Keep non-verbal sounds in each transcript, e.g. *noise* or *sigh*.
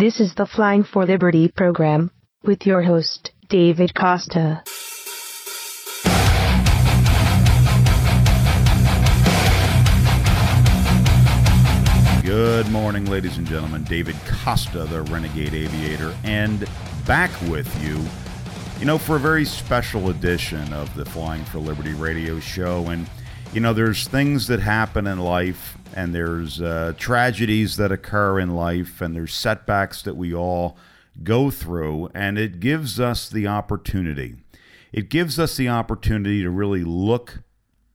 This is the Flying for Liberty program with your host, David Costa. Good morning, ladies and gentlemen. David Costa, the Renegade Aviator, and back with you, you know, for a very special edition of the Flying for Liberty radio show. And, you know, there's things that happen in life, and there's uh, tragedies that occur in life, and there's setbacks that we all go through, and it gives us the opportunity. It gives us the opportunity to really look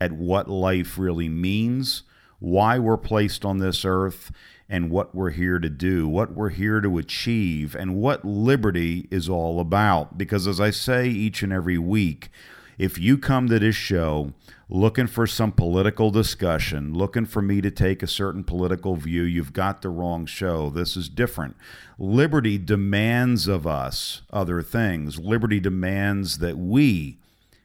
at what life really means why we're placed on this earth and what we're here to do, what we're here to achieve, and what liberty is all about. Because as I say each and every week, if you come to this show looking for some political discussion, looking for me to take a certain political view, you've got the wrong show. This is different. Liberty demands of us other things. Liberty demands that we,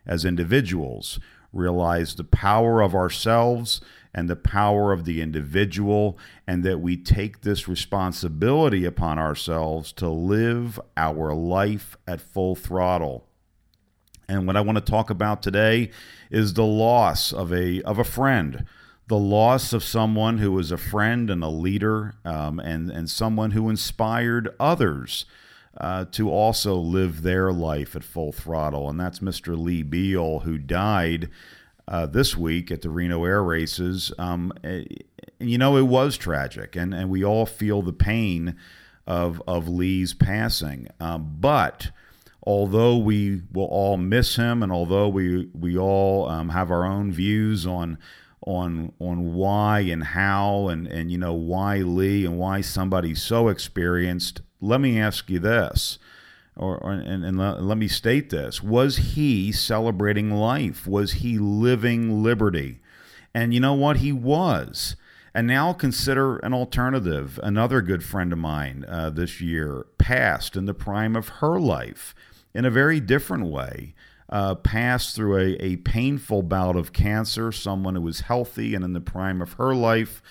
as individuals, realize the power of ourselves and the power of the individual, and that we take this responsibility upon ourselves to live our life at full throttle. And what I want to talk about today is the loss of a of a friend, the loss of someone who was a friend and a leader, um, and and someone who inspired others. Uh, to also live their life at full throttle. And that's Mr. Lee Behel, who died uh, this week at the Reno Air Races. Um, and, you know, it was tragic, and, and we all feel the pain of, of Lee's passing. Um, but although we will all miss him, and although we, we all um, have our own views on on on why and how and and you know why Lee and why somebody so experienced, let me ask you this or, or and, and let, let me state this. Was he celebrating life? Was he living liberty? And you know what? He was. And now consider an alternative. Another good friend of mine uh, this year passed in the prime of her life in a very different way uh, passed through a, a painful bout of cancer someone who was healthy and in the prime of her life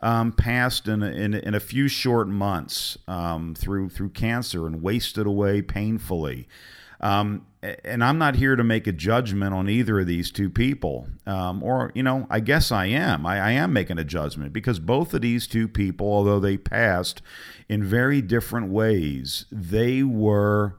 um, passed in in, in, a few short months um, through through cancer and wasted away painfully. Um, and I'm not here to make a judgment on either of these two people, um, or you know, I guess I am. I, I, am making a judgment because both of these two people, although they passed in very different ways, they were.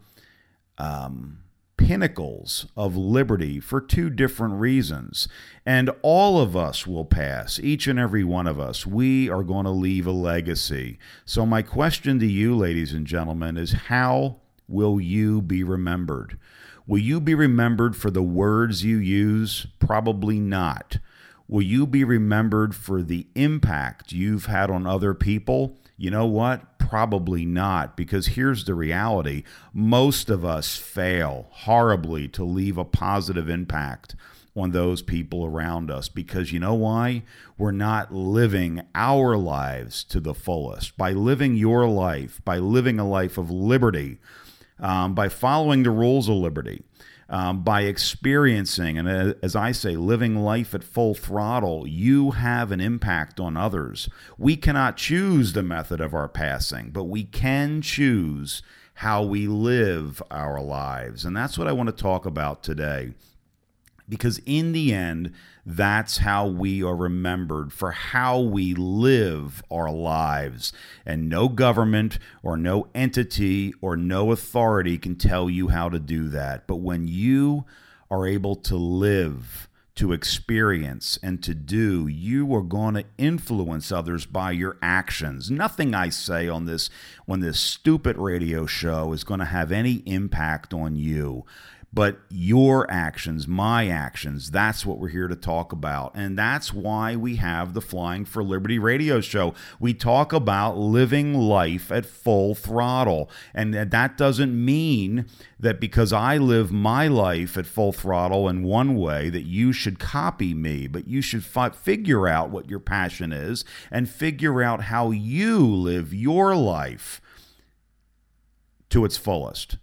Um, pinnacles of liberty for two different reasons. And all of us will pass, each and every one of us. We are going to leave a legacy. So, my question to you, ladies and gentlemen, is how will you be remembered? Will you be remembered for the words you use? Probably not. Will you be remembered for the impact you've had on other people? You know what? Probably not, because here's the reality most of us fail horribly to leave a positive impact on those people around us because you know why? We're not living our lives to the fullest. By living your life, by living a life of liberty, um, by following the rules of liberty, um, by experiencing and uh, as I say, living life at full throttle, you have an impact on others. We cannot choose the method of our passing, but we can choose how we live our lives. And that's what I want to talk about today. Because in the end, that's how we are remembered for how we live our lives. And no government or no entity or no authority can tell you how to do that. But when you are able to live, to experience and to do, you are going to influence others by your actions. Nothing I say on this on this stupid radio show is going to have any impact on you but your actions, my actions, that's what we're here to talk about. And that's why we have the Flying for Liberty radio show. We talk about living life at full throttle. And that doesn't mean that because I live my life at full throttle in one way, that you should copy me, but you should fi- figure out what your passion is and figure out how you live your life to its fullest.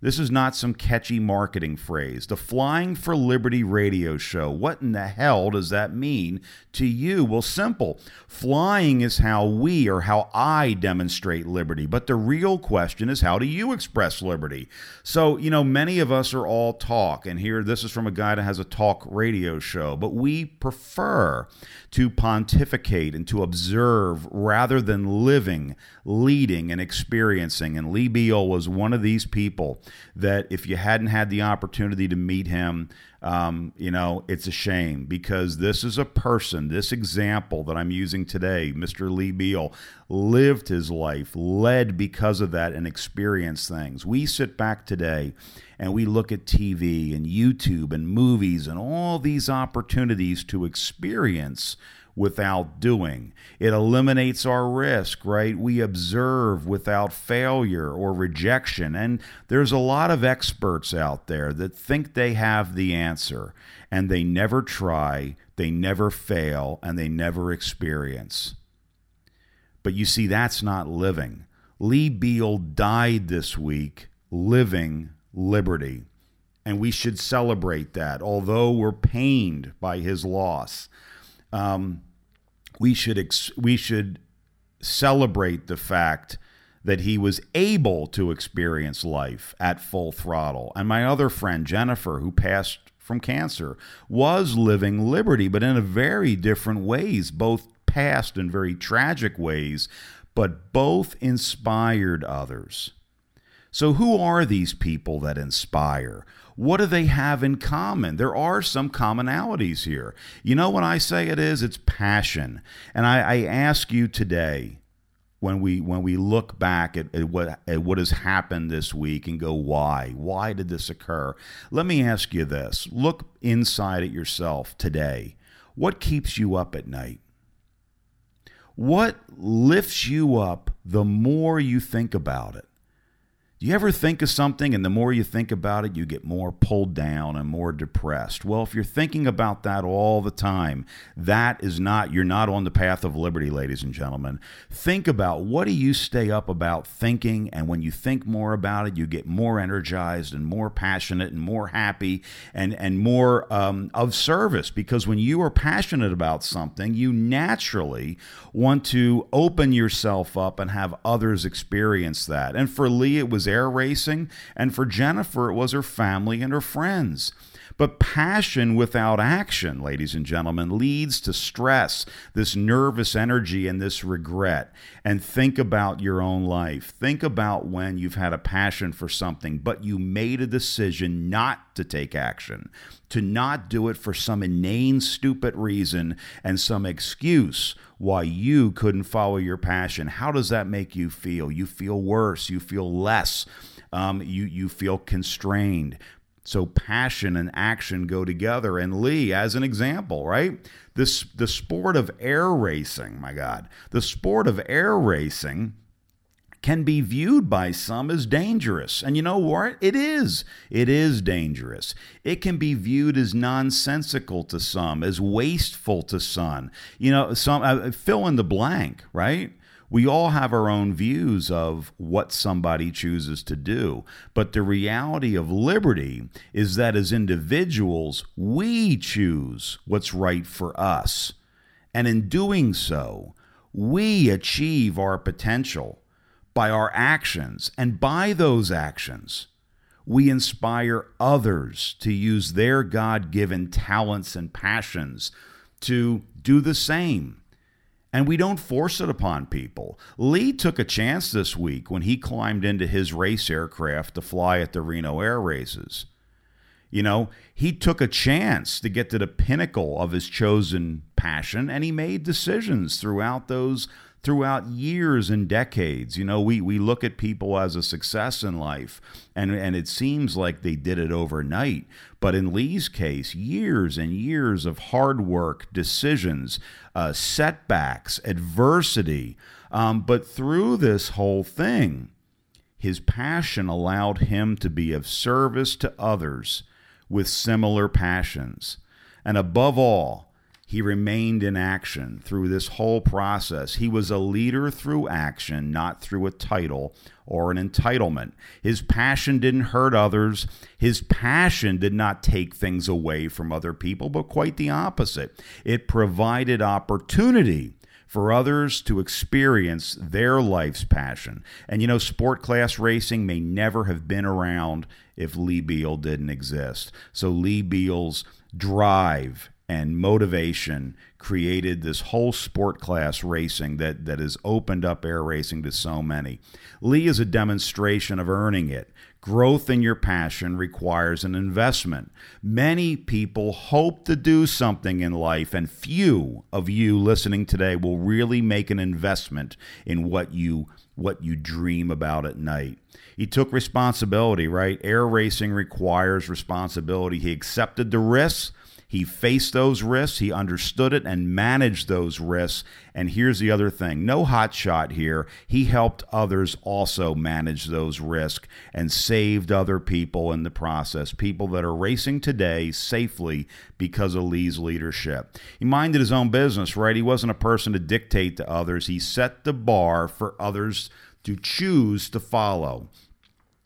This is not some catchy marketing phrase. The Flying for Liberty radio show. What in the hell does that mean to you? Well, simple. Flying is how we or how I demonstrate liberty. But the real question is how do you express liberty? So, you know, many of us are all talk. And here, this is from a guy that has a talk radio show. But we prefer to pontificate and to observe rather than living, leading, and experiencing. And Lee Behel was one of these people that if you hadn't had the opportunity to meet him, um, you know, it's a shame because this is a person, this example that I'm using today, Mr. Lee Behel, lived his life, led because of that, and experienced things. We sit back today and we look at TV and YouTube and movies and all these opportunities to experience without doing. It eliminates our risk, right? We observe without failure or rejection. And there's a lot of experts out there that think they have the answer and they never try, they never fail, and they never experience. But you see, that's not living. Lee Behel died this week living liberty. And we should celebrate that, although we're pained by his loss. Um, we should ex- we should celebrate the fact that he was able to experience life at full throttle. And my other friend Jennifer, who passed from cancer, was living liberty, but in a very different ways, both past and very tragic ways, but both inspired others. So, who are these people that inspire? What do they have in common? There are some commonalities here. You know what I say it is? It's passion. And I, I ask you today, when we when we look back at, at, what at what has happened this week and go why why did this occur let me ask you this look inside at yourself today what keeps you up at night what lifts you up the more you think about it do you ever think of something and the more you think about it, you get more pulled down and more depressed? Well, if you're thinking about that all the time, that is not, you're not on the path of liberty, ladies and gentlemen. Think about what do you stay up about thinking, and when you think more about it, you get more energized and more passionate and more happy and, and more um, of service because when you are passionate about something, you naturally want to open yourself up and have others experience that. And for Lee, it was air racing, and for Jennifer, it was her family and her friends. But passion without action, ladies and gentlemen, leads to stress, this nervous energy, and this regret. And think about your own life. Think about when you've had a passion for something, but you made a decision not to take action, to not do it for some inane, stupid reason and some excuse why you couldn't follow your passion. How does that make you feel? You feel worse, you feel less. Um, you you feel constrained. So passion and action go together. And Lee, as an example, right? This the sport of air racing, my God, the sport of air racing can be viewed by some as dangerous. And you know what? It is. It is dangerous. It can be viewed as nonsensical to some, as wasteful to some. You know, some uh, fill in the blank, right? We all have our own views of what somebody chooses to do. But the reality of liberty is that as individuals, we choose what's right for us. And in doing so, we achieve our potential by our actions. And by those actions, we inspire others to use their God given talents and passions to do the same and we don't force it upon people. Lee took a chance this week when he climbed into his race aircraft to fly at the Reno Air Races. You know, he took a chance to get to the pinnacle of his chosen passion, and he made decisions throughout those throughout years and decades. You know, we, we look at people as a success in life, and, and it seems like they did it overnight. But in Lee's case, years and years of hard work, decisions, uh, setbacks, adversity. Um, but through this whole thing, his passion allowed him to be of service to others with similar passions. And above all, he remained in action through this whole process. He was a leader through action, not through a title or an entitlement. His passion didn't hurt others. His passion did not take things away from other people, but quite the opposite. It provided opportunity for others to experience their life's passion. And you know, sport class racing may never have been around if Lee Behel didn't exist. So Lee Behel's drive and motivation created this whole sport class racing that, that has opened up air racing to so many. Lee is a demonstration of earning it. Growth in your passion requires an investment. Many people hope to do something in life, and few of you listening today will really make an investment in what you what you dream about at night. He took responsibility, right? Air racing requires responsibility. He accepted the risks he faced those risks, he understood it and managed those risks. And here's the other thing no hot shot here. He helped others also manage those risks and saved other people in the process, people that are racing today safely because of Lee's leadership. He minded his own business, right? He wasn't a person to dictate to others, he set the bar for others to choose to follow.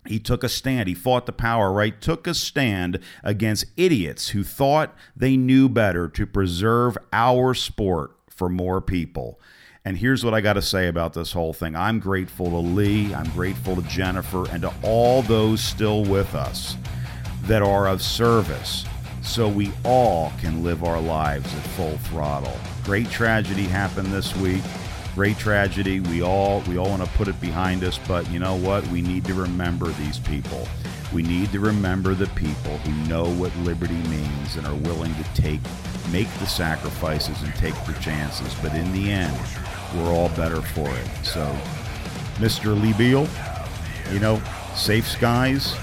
He took a stand. He fought the power, right? Took a stand against idiots who thought they knew better to preserve our sport for more people. And here's what I got to say about this whole thing I'm grateful to Lee, I'm grateful to Jennifer, and to all those still with us that are of service so we all can live our lives at full throttle. Great tragedy happened this week great tragedy. We all we all want to put it behind us, but you know what? We need to remember these people. We need to remember the people who know what liberty means and are willing to take make the sacrifices and take the chances. But in the end, we're all better for it. So, Mr. Lee Behel, you know, safe skies,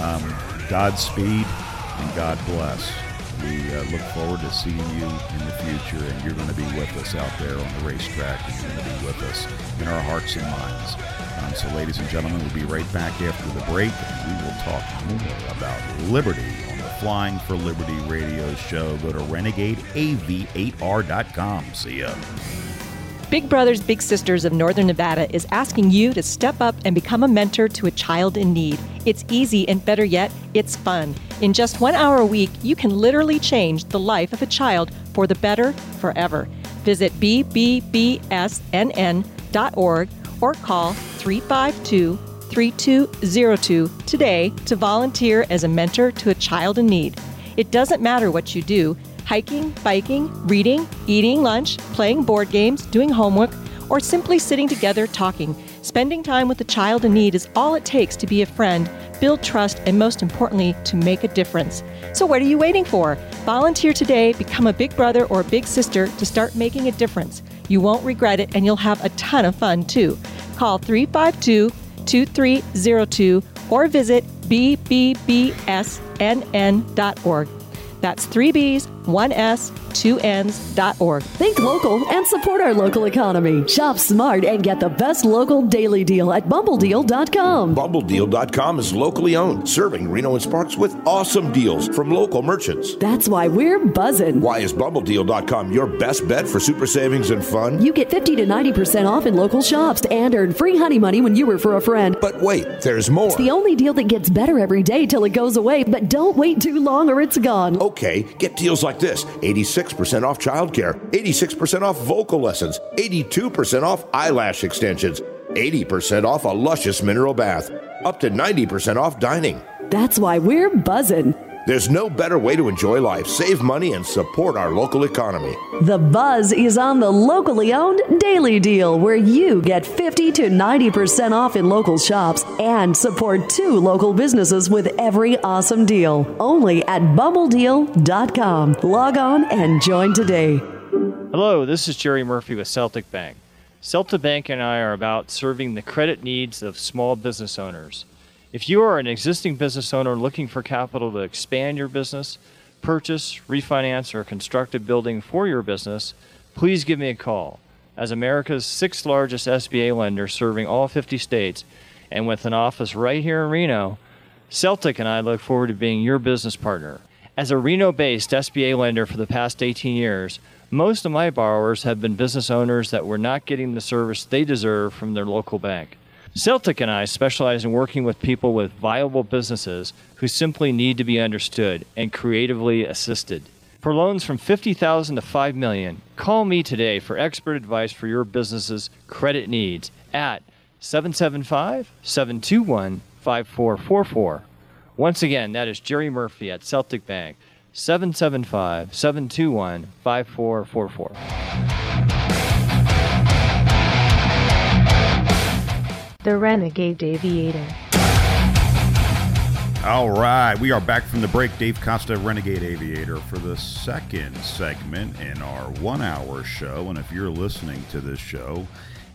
um, Godspeed, and God bless we uh, look forward to seeing you in the future, and you're going to be with us out there on the racetrack, and you're going to be with us in our hearts and minds. Um, so, ladies and gentlemen, we'll be right back after the break, and we will talk more about liberty on the Flying for Liberty radio show. Go to renegadeav8r.com. See ya. Big Brothers Big Sisters of Northern Nevada is asking you to step up and become a mentor to a child in need. It's easy and better yet, it's fun. In just one hour a week, you can literally change the life of a child for the better forever. Visit bbbsnn.org or call 352 3202 today to volunteer as a mentor to a child in need. It doesn't matter what you do hiking, biking, reading, eating lunch, playing board games, doing homework, or simply sitting together talking. Spending time with a child in need is all it takes to be a friend, build trust, and most importantly, to make a difference. So, what are you waiting for? Volunteer today, become a big brother or a big sister to start making a difference. You won't regret it, and you'll have a ton of fun too. Call 352 2302 or visit bbbsnn.org. That's three B's, one S, two N's.org. Think local and support our local economy. Shop smart and get the best local daily deal at bumbledeal.com. Bumbledeal.com is locally owned, serving Reno and Sparks with awesome deals from local merchants. That's why we're buzzing. Why is bumbledeal.com your best bet for super savings and fun? You get 50 to 90% off in local shops and earn free honey money when you refer a friend. But wait, there's more. It's the only deal that gets better every day till it goes away, but don't wait too long or it's gone. Okay, get deals like this 86% off childcare, 86% off vocal lessons, 82% off eyelash extensions, 80% off a luscious mineral bath, up to 90% off dining. That's why we're buzzing. There's no better way to enjoy life, save money, and support our local economy. The buzz is on the locally owned Daily Deal, where you get 50 to 90% off in local shops and support two local businesses with every awesome deal. Only at bumbledeal.com. Log on and join today. Hello, this is Jerry Murphy with Celtic Bank. Celtic Bank and I are about serving the credit needs of small business owners. If you are an existing business owner looking for capital to expand your business, purchase, refinance, or construct a building for your business, please give me a call. As America's sixth largest SBA lender serving all 50 states and with an office right here in Reno, Celtic and I look forward to being your business partner. As a Reno based SBA lender for the past 18 years, most of my borrowers have been business owners that were not getting the service they deserve from their local bank. Celtic and I specialize in working with people with viable businesses who simply need to be understood and creatively assisted. For loans from 50,000 to 5 million, call me today for expert advice for your business's credit needs at 775 721 5444. Once again, that is Jerry Murphy at Celtic Bank, 775 The Renegade Aviator. All right, we are back from the break. Dave Costa, Renegade Aviator, for the second segment in our one hour show. And if you're listening to this show,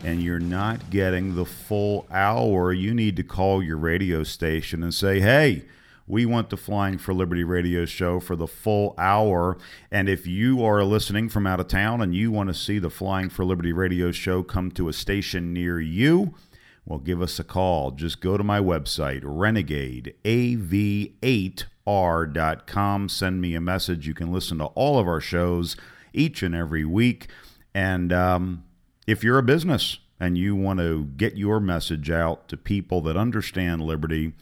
and you're not getting the full hour, you need to call your radio station and say, hey, we want the Flying for Liberty radio show for the full hour. And if you are listening from out of town and you want to see the Flying for Liberty radio show come to a station near you, well, give us a call. Just go to my website, renegadeav8r.com. Send me a message. You can listen to all of our shows each and every week. And, um, if you're a business and you want to get your message out to people that understand liberty,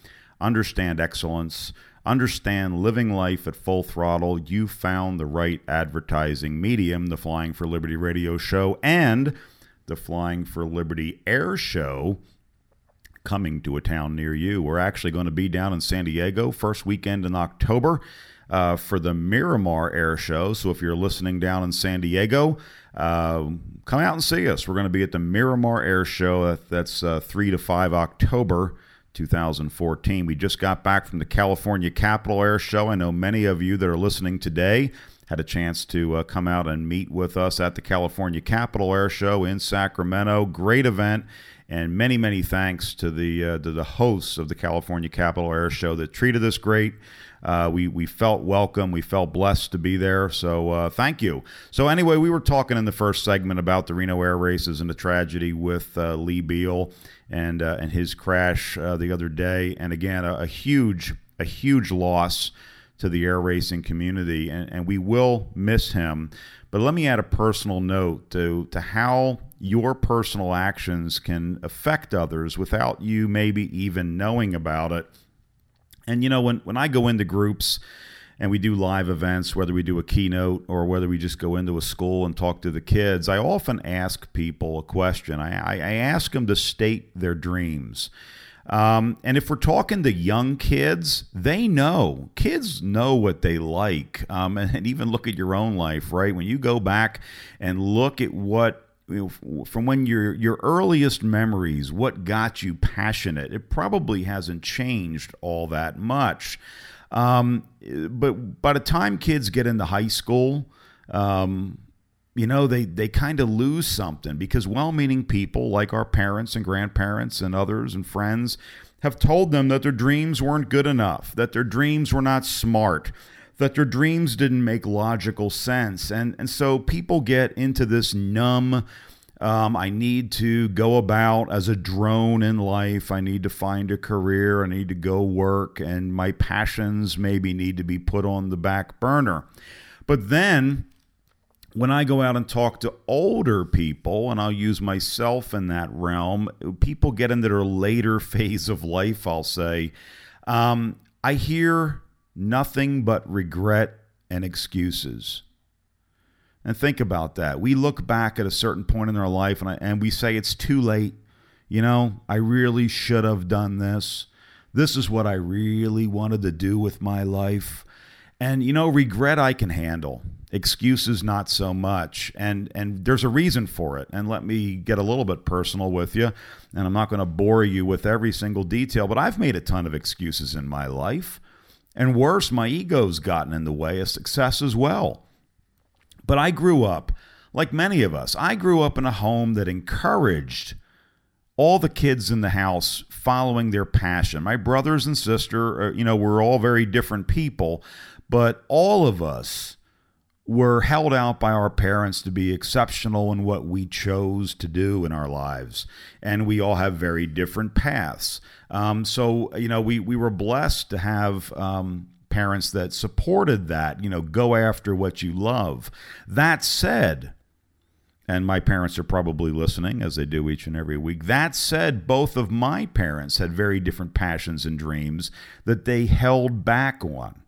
understand excellence, understand living life at full throttle, you found the right advertising medium, the Flying for Liberty radio show and the Flying for Liberty air show coming to a town near you. We're actually going to be down in San Diego first weekend in October. Uh, for the Miramar Air Show. So if you're listening down in San Diego, uh, come out and see us. We're going to be at the Miramar Air Show. That's uh, 3 to 5 October 2014. We just got back from the California Capital Air Show. I know many of you that are listening today had a chance to uh, come out and meet with us at the California Capital Air Show in Sacramento. Great event. And many, many thanks to the uh, to the hosts of the California Capital Air Show that treated us great. Uh, we we felt welcome. We felt blessed to be there. So uh, thank you. So anyway, we were talking in the first segment about the Reno Air Races and the tragedy with uh, Lee Behel and uh, and his crash uh, the other day. And again, a, a, huge a huge loss to the air racing community, and, and we will miss him. But let me add a personal note to to how your personal actions can affect others without you maybe even knowing about it and you know, when when I go into groups and we do live events, whether we do a keynote or whether we just go into a school and talk to the kids, I often ask people a question. I, I, I ask them to state their dreams. Um, and if we're talking to young kids, they know. Kids know what they like. Um, and, *laughs* and even look at your own life, right? When you go back and look at what from when your your earliest memories, what got you passionate, it probably hasn't changed all that much. Um, but by the time kids get into high school, um, you know, they, they kind of lose something because well meaning people like our parents and grandparents and others and friends have told them that their dreams weren't good enough, that their dreams were not smart, that their dreams didn't make logical sense. And, and so people get into this numb, um, I need to go about as a drone in life. I need to find a career. I need to go work. And my passions maybe need to be put on the back burner. But then when I go out and talk to older people, and I'll use myself in that realm, people get into their later *laughs* phase of life, I'll say, um, I hear nothing but regret and excuses. And think about that. We look back at a certain point in our life and, I, and we say it's too late. You know, I really should have done this. This is what I really wanted to do with my life. And you know, regret I can handle. Excuses not so much. And and there's a reason for it. And let me get a little bit personal with you. And I'm not going to bore you with every single detail, but I've made a ton of excuses in my life. And worse, my ego's gotten in the way of success as well. But I grew up, like many of us, I grew up in a home that encouraged all the kids in the house following their passion. My brothers and sister, uh, you know, we're all very different people, but all of us were held out by our parents to be exceptional in what we chose to do in our lives. And we all have very different paths. Um, so, you know, we, we were blessed to have um, parents that supported that, you know, go after what you love. That said, and my parents are probably listening as they do each and every week. That said, both of my parents had very different passions and dreams that they held back on.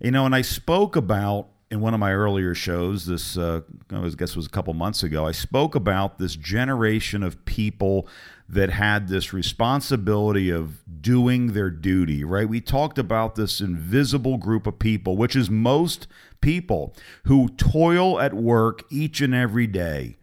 You know, and I spoke about in one of my earlier shows, this uh, I guess was a couple months ago, I spoke about this generation of people that had this responsibility of doing their duty, right? We talked about this invisible group of people, which is most people who toil at work each and every day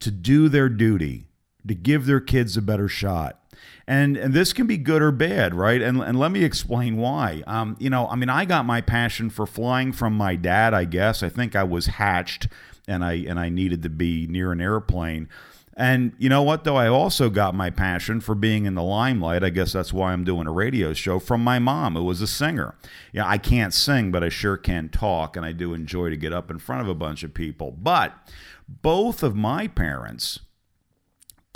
to do their duty, to give their kids a better shot. And, and this can be good or bad, right? And, and let me explain why. Um, you know, I mean, I got my passion for flying from my dad, I guess. I think I was hatched and I, and I needed to be near an airplane. And you know what, though? I also got my passion for being in the limelight. I guess that's why I'm doing a radio show from my mom, who was a singer. Yeah, I can't sing, but I sure can talk, and I do enjoy to get up in front of a bunch of people. But both of my parents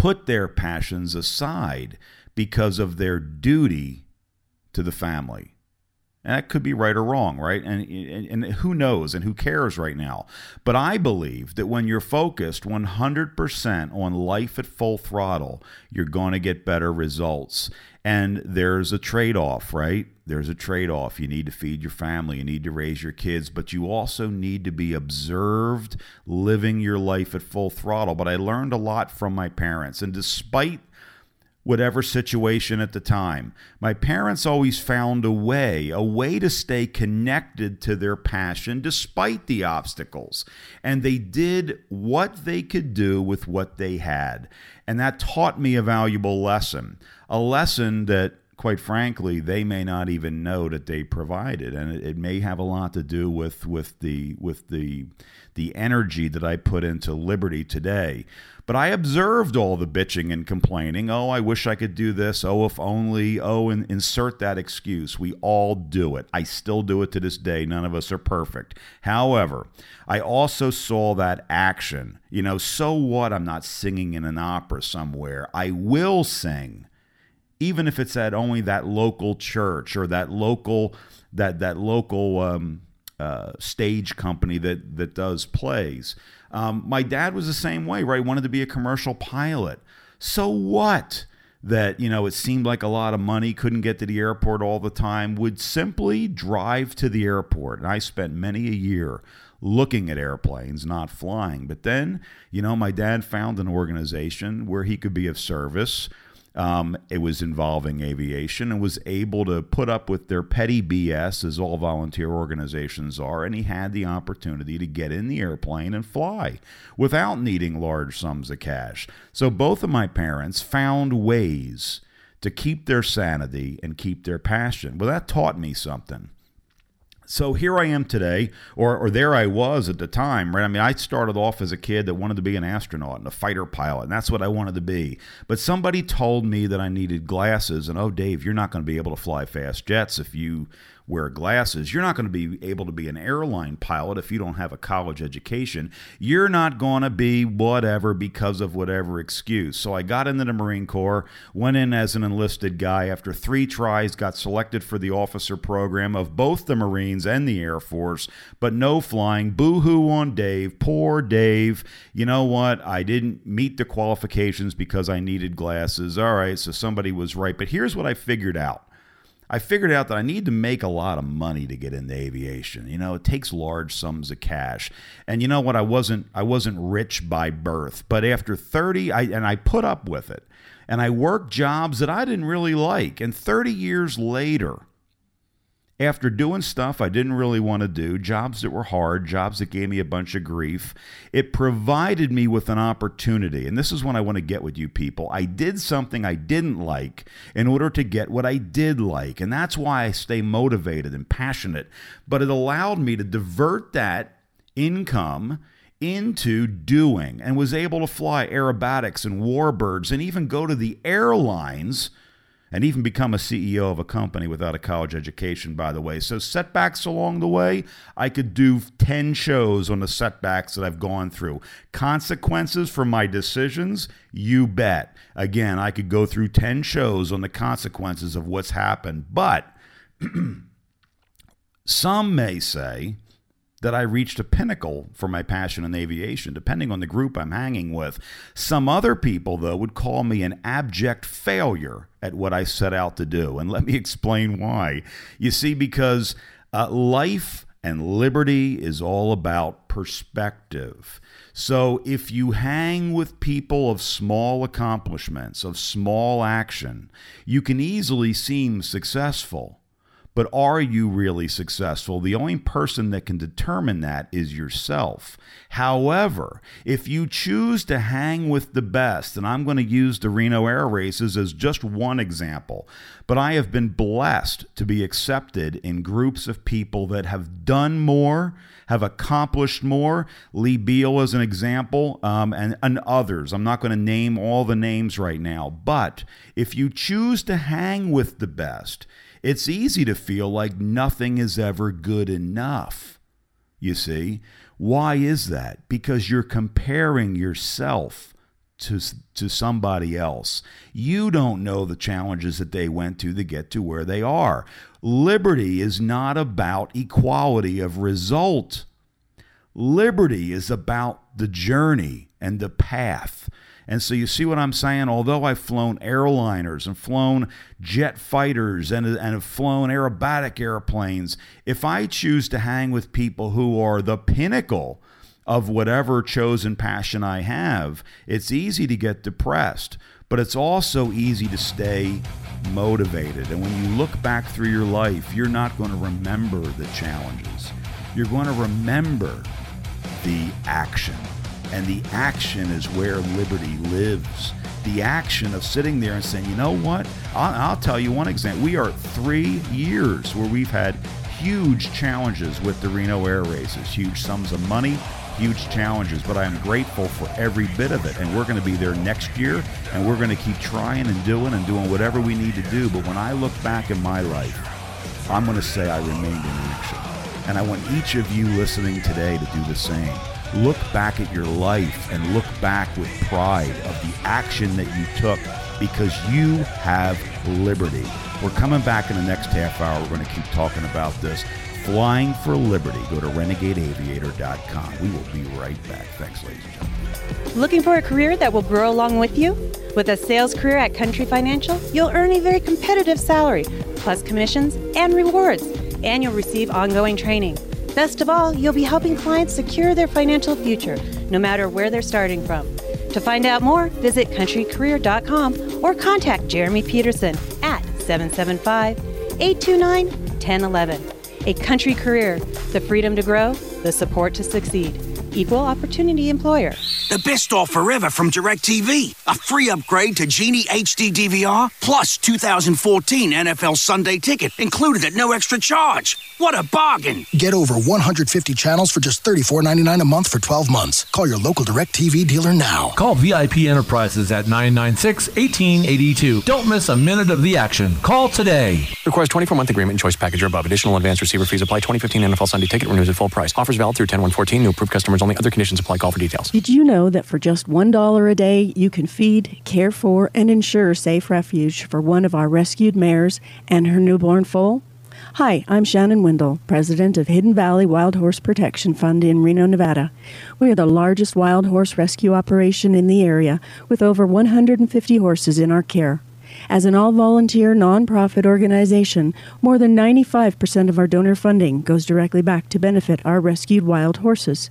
put their passions aside because of their duty to the family. And that could be right or wrong, right? And, and, and, who knows and who cares right now? But I believe that when you're focused 100% on life at full throttle, you're going to get better results. And there's a trade off, right? There's a trade off. You need to feed your family, you need to raise your kids, but you also need to be observed living your life at full throttle. But I learned a lot from my parents. And despite whatever situation at the time. My parents always found a way, a way to stay connected to their passion despite the obstacles. And they did what they could do with what they had. And that taught me a valuable lesson, a lesson that quite frankly, they may not even know that they provided, and it, it, may have a lot to do with with the with the the energy that I put into Liberty today. But I observed all the bitching and complaining. Oh, I wish I could do this. Oh, if only. Oh, and insert that excuse. We all do it. I still do it to this day. None of us are perfect. However, I also saw that action. You know, so what? I'm not singing in an opera somewhere. I will sing even if it's at only that local church or that local that that local um, uh, stage company that that does plays. Um, my dad was the same way, right? He wanted to be a commercial pilot. So what? That you know, it seemed like a lot of money, couldn't get to the airport all the time. Would simply drive to the airport, and I spent many a year looking at airplanes, not flying. But then, you know, my dad found an organization where he could be of service um, it was involving aviation and was able to put up with their petty BS, as all volunteer organizations are. And he had the opportunity to get in the airplane and fly without needing large sums of cash. So both of my parents found ways to keep their sanity and keep their passion. Well, that taught me something. So here I am today, or, or there I was at the time, right? I mean, I started off as a kid that wanted to be an astronaut and a fighter pilot, and that's what I wanted to be. But somebody told me that I needed glasses, and oh, Dave, you're not going to be able to fly fast jets if you wear glasses. You're not going to be able to be an airline pilot if you don't have a college education. You're not going to be whatever because of whatever excuse. So I got into the Marine Corps, went in as an enlisted guy. After three tries, got selected for the officer program of both the Marines and the Air Force, but no flying. Boo hoo on Dave. Poor Dave. You know what? I didn't meet the qualifications because I needed glasses. All right, so somebody was right. But here's what I figured out. I figured out that I need to make a lot of money to get into aviation. You know, it takes large sums of cash. And you know what? I wasn't I wasn't rich by birth, but after 30 I and I put up with it. And I worked jobs that I didn't really like. And 30 years later, after doing stuff I didn't really want to do, jobs that were hard, jobs that gave me a bunch of grief, it provided me with an opportunity. And this is when I want to get with you people. I did something I didn't like in order to get what I did like. And that's why I stay motivated and passionate. But it allowed me to divert that income into doing and was able to fly aerobatics and warbirds and even go to the airlines and even become a CEO of a company without a college education, by the way. So, setbacks along the way, I could do 10 shows on the setbacks that I've gone through. Consequences for my decisions, you bet. Again, I could go through 10 shows on the consequences of what's happened. But *clears throat* Some may say that I reached a pinnacle for my passion in aviation, depending on the group I'm hanging with. Some other people, though, would call me an abject failure at what I set out to do. And let me *laughs* explain why. You see, because uh, life and liberty is all about perspective. So if you hang with people of small accomplishments, of small action, you can easily seem successful. But are you really successful? The only person that can determine that is yourself. However, if you choose to hang with the best, and I'm going to use the Reno Air Races as just one example, but I have been blessed to be accepted in groups of people that have done more, have accomplished more. Lee Behel is an example, um, and, and others. I'm not going to name all the names right now, but if you choose to hang with the best, it's easy to feel like nothing is ever good enough. You see? Why is that? Because you're comparing yourself to, to somebody else. You don't know the challenges that they went to to get to where they are. Liberty is not about equality of result. Liberty is about the journey and the path. And so you see what I'm saying? Although I've flown airliners and flown jet fighters and, and have flown aerobatic airplanes, if I choose to hang with people who are the pinnacle of whatever chosen passion I have, it's easy to get depressed, but it's also easy to stay motivated. And when you look back through your life, you're not going to remember the challenges. You're going to remember the action. And the action is where liberty lives. The action of sitting there and saying, you know what? I'll, I'll tell you one example. We are three years where we've had huge challenges with the Reno Air Races, huge sums of money, huge challenges, but I am grateful for every bit of it. And we're going to be there next year, and we're going to keep trying and doing and doing whatever we need to do. But when I look back in my life, I'm going to say I remained in action. And I want each of you listening today to do the same. Look back at your life and look back with pride of the action that you took because you have liberty. We're coming back in the next half hour. We're going to keep talking about this. Flying for Liberty. Go to renegadeaviator.com. We will be right back. Thanks, ladies and gentlemen. Looking for a career that will grow along with you? With a sales career at Country Financial, you'll earn a very competitive salary, plus commissions and rewards, and you'll receive ongoing training. Best of all, you'll be helping clients secure their financial future, no matter where they're starting from. To find out more, visit countrycareer.com or contact Jeremy Peterson at 775 829 1011. A country career, the freedom to grow, the support to succeed. Equal opportunity employer. The best offer ever from DirecTV. A free upgrade to Genie HD DVR plus 2014 NFL Sunday ticket included at no extra charge. What a bargain! Get over 150 channels for just $34.99 a month for 12 months. Call your local DirecTV dealer now. Call VIP Enterprises at 996 1882. Don't miss a minute of the action. Call today. Requires 24 month agreement and choice package or above. Additional advanced receiver fees apply. 2015 NFL Sunday ticket renews at full price. Offers valid through 10 114. New approved customers only. Other conditions apply. Call for details. Did you know that for just $1 a day, you can feed, care for, and ensure safe refuge for one of our rescued mares and her newborn foal? Hi, I'm Shannon Wendell, president of Hidden Valley Wild Horse Protection Fund in Reno, Nevada. We are the largest wild horse rescue operation in the area with over 150 horses in our care. As an all volunteer nonprofit organization, more than 95% of our donor funding goes directly back to benefit our rescued wild horses.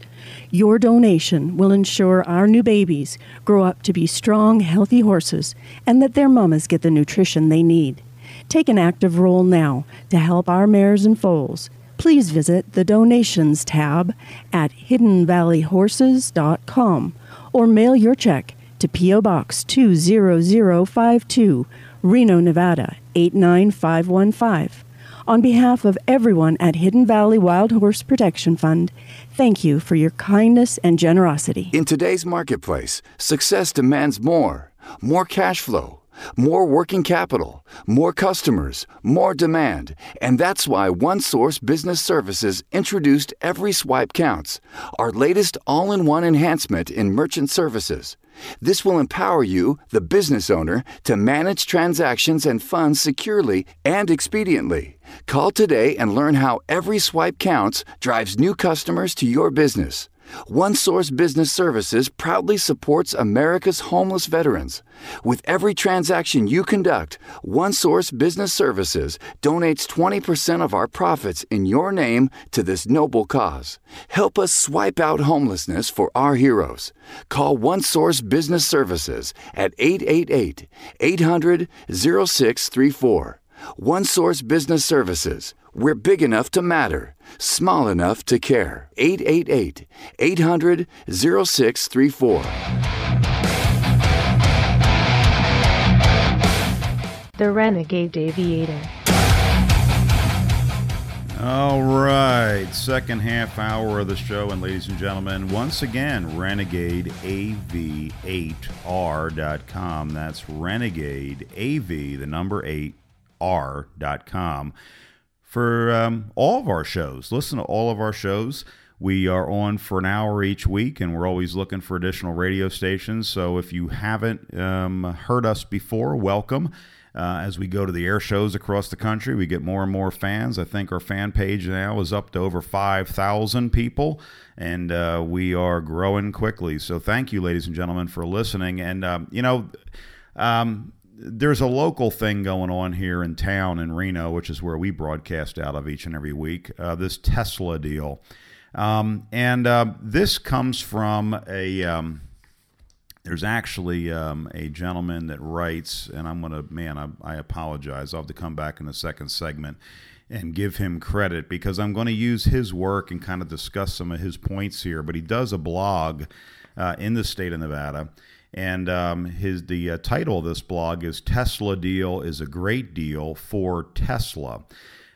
Your donation will ensure our new babies grow up to be strong, healthy horses and that their mamas get the nutrition they need. Take an active role now to help our mares and foals. Please visit the donations tab at hiddenvalleyhorses.com or mail your check to P.O. Box 20052, Reno, Nevada 89515. On behalf of everyone at Hidden Valley Wild Horse Protection Fund, thank you for your kindness and generosity. In today's marketplace, success demands more more cash flow, more working capital, more customers, more demand, and that's why OneSource Business Services introduced Every Swipe Counts, our latest all in one enhancement in merchant services. This will empower you, the business owner, to manage transactions and funds securely and expediently. Call today and learn how every swipe counts drives new customers to your business. OneSource Business Services proudly supports America's homeless veterans. With every transaction you conduct, OneSource Business Services donates 20% of our profits in your name to this noble cause. Help us swipe out homelessness for our heroes. Call OneSource Business Services at 888 800 0634. OneSource Business Services. We're big enough to matter, small enough to care. 888 800 0634. The Renegade Aviator. All right, second half hour of the show, and ladies and gentlemen, once again, RenegadeAV8R.com. That's Renegade AV, the number eight R.com for um, all of our shows. Listen to all of our shows. We are on for an hour each week, and we're always looking for additional radio stations. So if you haven't um, heard us before, welcome. Uh, as we go to the air shows across the country, we get more and more fans. I think our fan page now is up to over 5,000 people, and uh, we are growing quickly. So thank you, ladies and gentlemen, for listening. And, um, you know, um, there's a local thing going on here in town in Reno, which is where we broadcast out of each and every week. Uh, this Tesla deal, um, and uh, this comes from a. Um, there's actually um, a gentleman that writes, and I'm gonna man, I, I apologize. I'll have to come back in the second segment and give him credit because I'm going to use his work and kind of discuss some of his points here. But he does a blog uh, in the state of Nevada and um, his the uh, title of this blog is Tesla deal is a great deal for Tesla.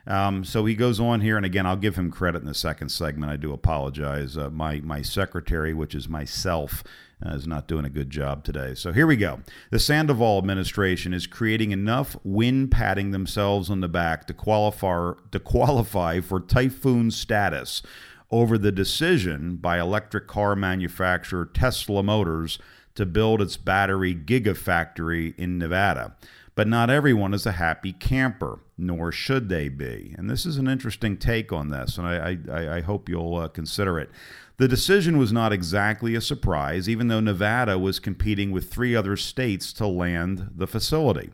Um, so he goes on here, and again, I'll give him credit in the second segment. I do apologize. Uh, my my secretary, which is myself, uh, is not doing a good job today. So here we go. The Sandoval administration is creating enough wind patting themselves on the back to qualify to qualify for typhoon status over the decision by electric car manufacturer Tesla Motors to build its battery gigafactory in Nevada. But not everyone is a happy camper, nor should they be. And this is an interesting take on this, and I, I, I hope you'll uh, consider it. The decision was not exactly a surprise, even though Nevada was competing with three other states to land the facility.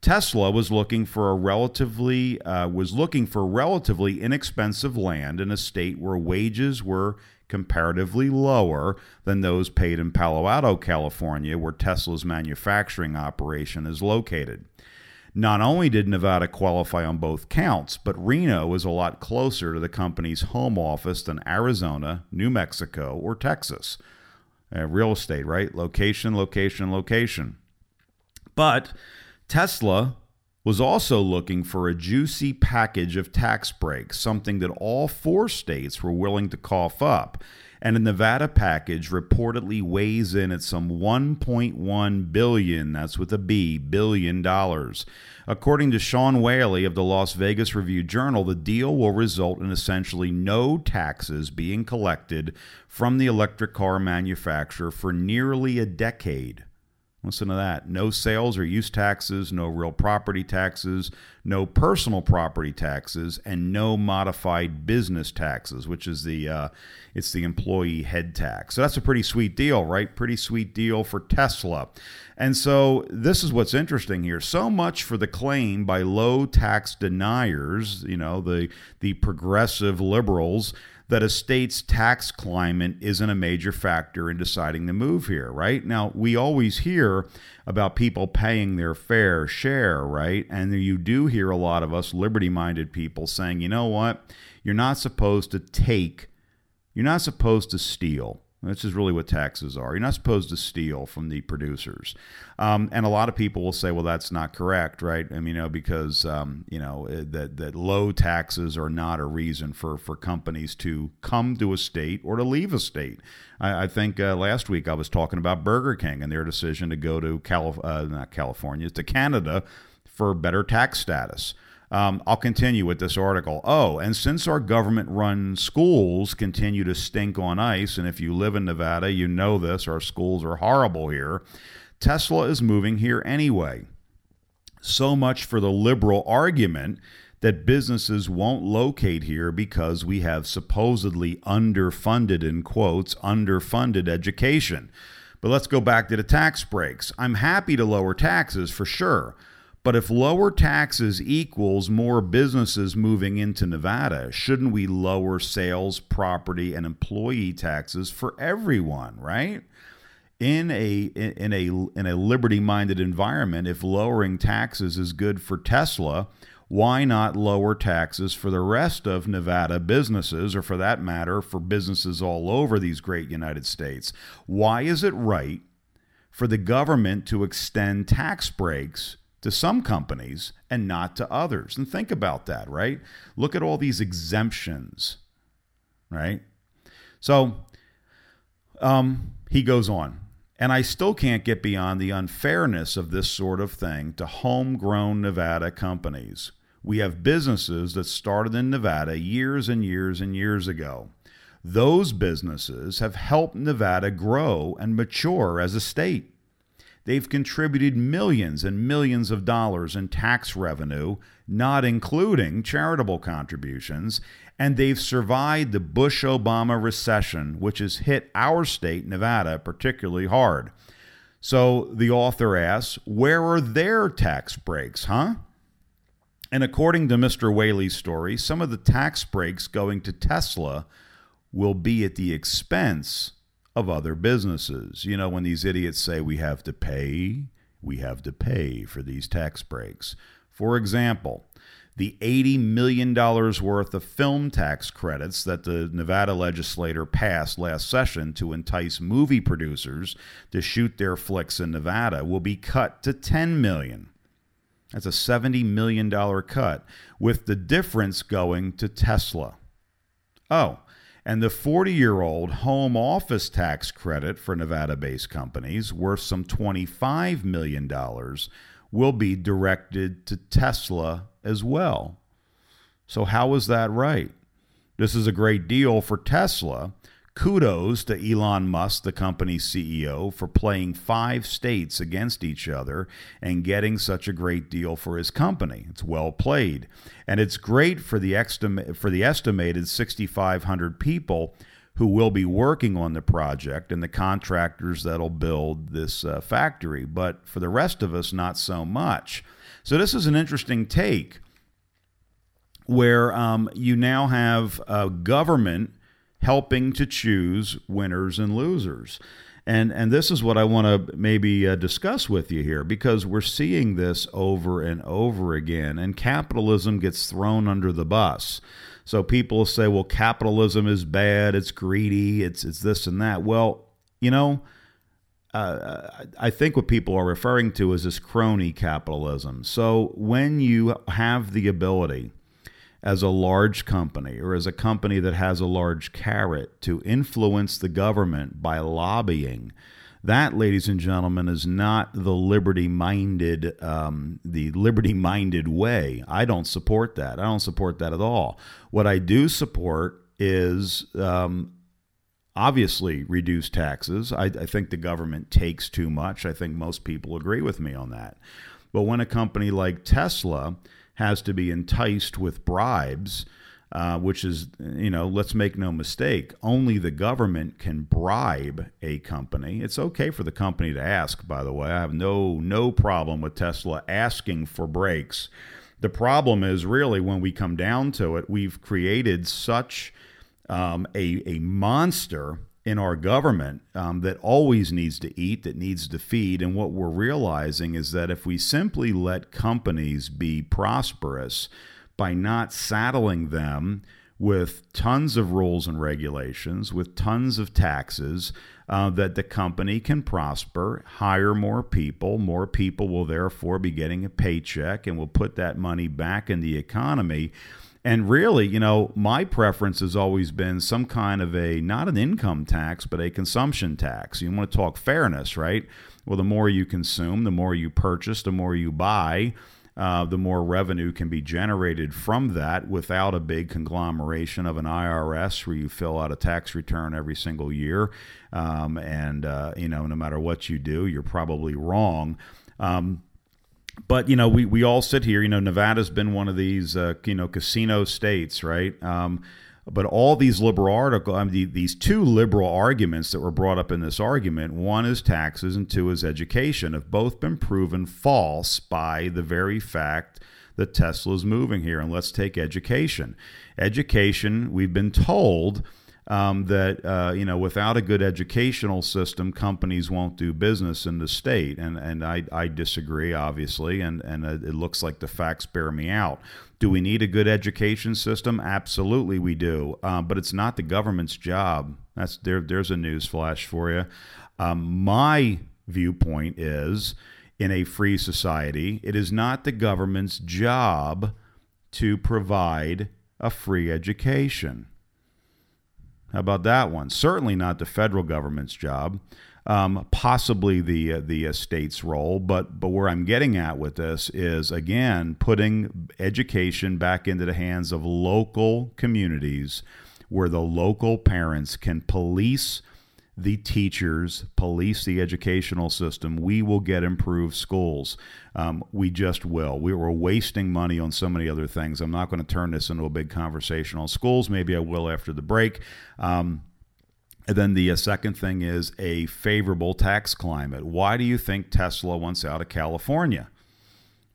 Tesla was looking for a relatively uh, was looking for relatively inexpensive land in a state where wages were comparatively lower than those paid in Palo Alto, California, where Tesla's manufacturing operation is located. Not only did Nevada qualify on both counts, but Reno is a lot closer to the company's home office than Arizona, New Mexico, or Texas. Uh, real estate, right? Location, location, location. But Tesla was also looking for a juicy package of tax breaks, something that all four states were willing to cough up. And the Nevada package reportedly weighs in at some 1.1 billion, that's with a B, billion dollars. According to Sean Whaley of the Las Vegas Review Journal, the deal will result in essentially no taxes being collected from the electric car manufacturer for nearly a decade. Listen to that. No sales or use taxes, no real property taxes, no personal property taxes, and no modified business taxes, which is the uh, it's the employee head tax. So that's a pretty sweet deal, right? Pretty sweet deal for Tesla. And so this is what's interesting here. So much for the claim by low tax deniers, you know, the the progressive liberals that a state's tax climate isn't a major factor in deciding to move here, right? Now, we always hear about people paying their fair share, right? And you do hear a lot of us liberty minded people saying, you know what? You're not supposed to take, you're not supposed to steal. This is really what taxes are. You're not supposed to steal from the producers. Um, and a lot of people will say, well, that's not correct, right? I mean, you know, because, um, you know, eh, that, that low taxes are not a reason for, for companies to come to a state or to leave a state. I, I think uh, last week I was talking about Burger King and their decision to go to Calif- uh, not California, to Canada for better tax status. Um, I'll continue with this article. Oh, and since our government run schools continue to stink on ice, and if you live in Nevada, you know this, our schools are horrible here, Tesla is moving here anyway. So much for the liberal argument that businesses won't locate here because we have supposedly underfunded, in quotes, underfunded education. But let's go back to the tax breaks. I'm happy to lower taxes for sure. But if lower taxes equals more businesses moving into Nevada, shouldn't we lower sales, property, and employee taxes for everyone, right? In a in a in a liberty-minded environment, if lowering taxes is good for Tesla, why not lower taxes for the rest of Nevada businesses, or for that matter, for businesses all over these great United States? Why is it right for the government to extend tax breaks to some companies and not to others. And think about that, right? Look at all these exemptions, right? So um, he goes on. And I still can't get beyond the unfairness of this sort of thing to homegrown Nevada companies. We have businesses that started in Nevada years and years and years ago. Those businesses have helped Nevada grow and mature as a state. They've contributed millions and millions of dollars in tax revenue, not including charitable contributions, and they've survived the Bush Obama recession, which has hit our state, Nevada, particularly hard. So the author asks, where are their tax breaks, huh? And according to Mr. Whaley's story, some of the tax breaks going to Tesla will be at the expense of other businesses. You know, when these idiots say we have to pay, we have to pay for these tax breaks. For example, the $80 million worth of film tax credits that the Nevada legislator passed last session to entice movie producers to shoot their flicks in Nevada will be cut to 10 million. That's a $70 million cut, with the difference going to Tesla. Oh, and the 40 year old home office tax credit for Nevada based companies, worth some $25 million, will be directed to Tesla as well. So, how is that right? This is a great deal for Tesla Kudos to Elon Musk, the company's CEO, for playing five states against each other and getting such a great deal for his company. It's well played. And it's great for the, for the estimated 6,500 people who will be working on the project and the contractors that'll build this uh, factory. But for the rest of us, not so much. So, this is an interesting take where um, you now have a government helping to choose winners and losers. And, and this is what I want to maybe uh, discuss with you here because we're seeing this over and over again, and capitalism gets thrown under the bus. So people say, well, capitalism is bad, it's greedy, it's, it's this and that. Well, you know, uh, I think what people are referring to is this crony capitalism. So when you have the ability as a large company or as a company that has a large carrot to influence the government by lobbying. That, ladies and gentlemen, is not the liberty-minded, um, the liberty-minded way. I don't support that. I don't support that at all. What I do support is um, obviously reduce taxes. I, I think the government takes too much. I think most people agree with me on that. But when a company like Tesla has to be enticed with bribes, uh, which is, you know, let's make no mistake, only the government can bribe a company. It's okay for the company to ask, by the way. I have no no problem with Tesla asking for breaks. The problem is really when we come down to it, we've created such um, a, a monster in our government um, that always needs to eat, that needs to feed. And what we're realizing is that if we simply let companies be prosperous by not saddling them with tons of rules and regulations, with tons of taxes, uh, that the company can prosper, hire more people. More people will therefore be getting a paycheck and will put that money back in the economy. And really, you know, my preference has always been some kind of a, not an income tax, but a consumption tax. You want to talk fairness, right? Well, the more you consume, the more you purchase, the more you buy uh, the more revenue can be generated from that without a big conglomeration of an IRS where you fill out a tax return every single year. Um, and, uh, you know, no matter what you do, you're probably wrong. Um, but you know, we, we all sit here. You know, Nevada's been one of these uh, you know casino states, right? Um, but all these liberal article, I mean, these two liberal arguments that were brought up in this argument, one is taxes and two is education, have both been proven false by the very fact that Tesla is moving here. And let's take education. Education, we've been told um, that uh, you know without a good educational system, companies won't do business in the state, and and I, I disagree obviously, and and it looks like the facts bear me out. Do we need a good education system? Absolutely, we do. Um, but it's not the government's job. That's there. There's a news flash for you. Um, my viewpoint is, in a free society, it is not the government's job to provide a free education. How about that one? Certainly not the federal government's job. Um, possibly the uh, the uh, state's role, but but where I'm getting at with this is again putting education back into the hands of local communities, where the local parents can police the teachers, police the educational system, we will get improved schools. Um, we just will. We were wasting money on so many other things. I'm not going to turn this into a big conversation on schools. Maybe I will after the break. Um, and then the uh, second thing is a favorable tax climate. Why do you think Tesla wants out of California?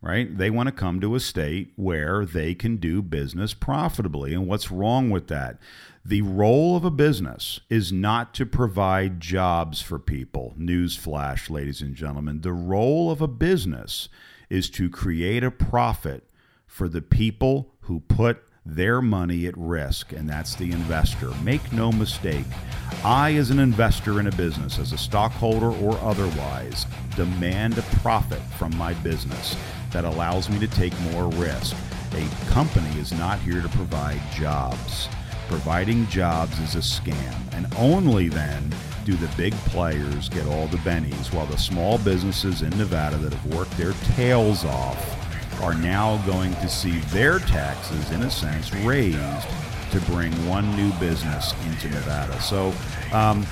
Right? They want to come to a state where they can do business profitably. And what's wrong with that? The role of a business is not to provide jobs for people. Newsflash, ladies and gentlemen. The role of a business is to create a profit for the people who put their money at risk, and that's the investor. Make no mistake, I, as an investor in a business, as a stockholder or otherwise, demand a profit from my business that allows me to take more risk. A company is not here to provide jobs providing jobs is a scam, and only then do the big players get all the bennies, while the small businesses in Nevada that have worked their tails off are now going to see their taxes, in a sense, raised to bring one new business into Nevada. So, um,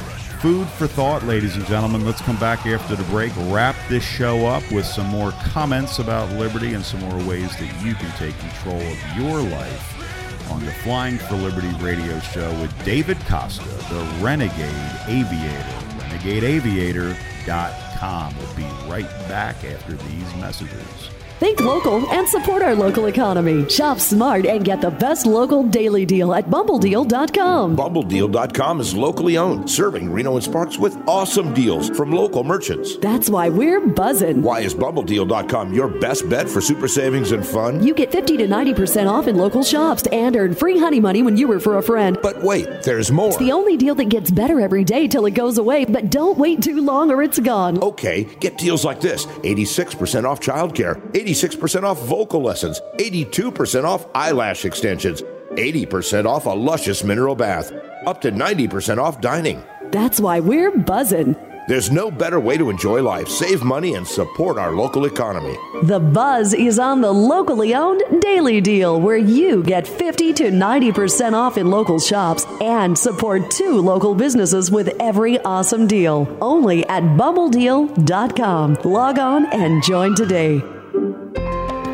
food for thought, ladies and gentlemen. Let's come back after the break, wrap this show up with some more comments about liberty and some more ways that you can take control of your life on the Flying for Liberty radio show with David Costa, the Renegade Aviator. RenegadeAviator.com. We'll be right back after these messages. Think local and support our local economy. Shop smart and get the best local daily deal at bumbledeal.com. Bumbledeal.com is locally owned, serving Reno and Sparks with awesome deals from local merchants. That's why we're buzzing. Why is bumbledeal.com your best bet for super savings and fun? You get 50 to 90% off in local shops and earn free honey money when you refer a friend. But wait, there's more. It's the only deal that gets better every day till it goes away, but don't wait too long or it's gone. Okay, get deals like this 86% off childcare, 86% off vocal lessons, 82% off eyelash extensions, 80% off a luscious mineral bath, up to 90% off dining. That's why we're buzzing. There's no better way to enjoy life, save money, and support our local economy. The buzz is on the locally owned Daily Deal, where you get 50 to 90% off in local shops and support two local businesses with every awesome deal. Only at bumbledeal.com. Log on and join today.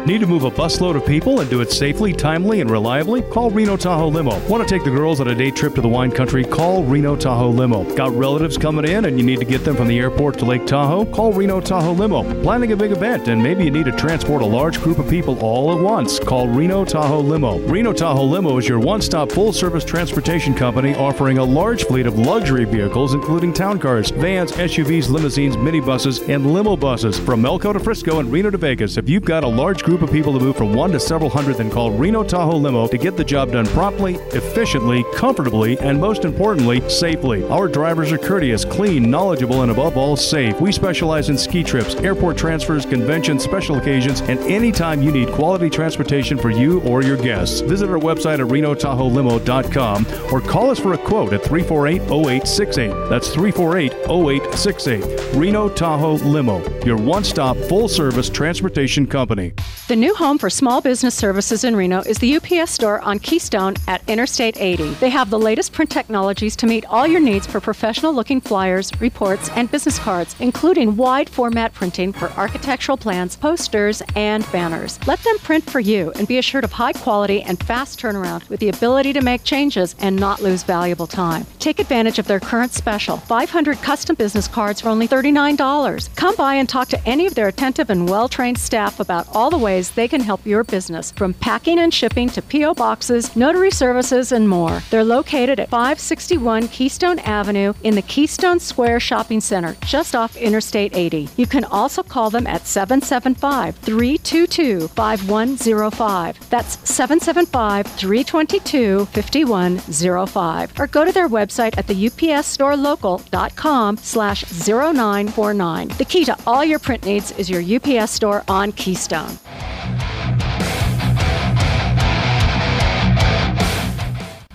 Need to move a busload of people and do it safely, timely, and reliably? Call Reno Tahoe Limo. Want to take the girls on a day trip to the wine country? Call Reno Tahoe Limo. Got relatives coming in and you need to get them from the airport to Lake Tahoe? Call Reno Tahoe Limo. Planning a big event and maybe you need to transport a large group of people all at once? Call Reno Tahoe Limo. Reno Tahoe Limo is your one stop full service transportation company offering a large fleet of luxury vehicles, including town cars, vans, SUVs, limousines, minibuses, and limo buses from Melco to Frisco and Reno to Vegas. If you've got a large group group of people to move from one to several hundred, then call Reno Tahoe Limo to get the job done promptly, efficiently, comfortably, and most importantly, safely. Our drivers are courteous, clean, knowledgeable, and above all, safe. We specialize in ski trips, airport transfers, conventions, special occasions, and anytime you need quality transportation for you or your guests. Visit our website at renotahoelimo.com or call us for a quote at 348 0868. That's 348 0868. Reno Tahoe Limo, your one stop full service transportation company. The new home for small business services in Reno is the UPS store on Keystone at Interstate 80. They have the latest print technologies to meet all your needs for professional looking flyers, reports, and business cards, including wide format printing for architectural plans, posters, and banners. Let them print for you and be assured of high quality and fast turnaround with the ability to make changes and not lose valuable time. Take advantage of their current special 500 custom business cards for only $39. Come by and talk to any of their attentive and well trained staff about all the ways they can help your business, from packing and shipping to P.O. boxes, notary services, and more. They're located at 561 Keystone Avenue in the Keystone Square Shopping Center, just off Interstate 80. You can also call them at 775 322 5105. That's 775 322 5105. Or go to their website at the upsstorelocal.com slash 0949. The key to all your print needs is your UPS store on Keystone.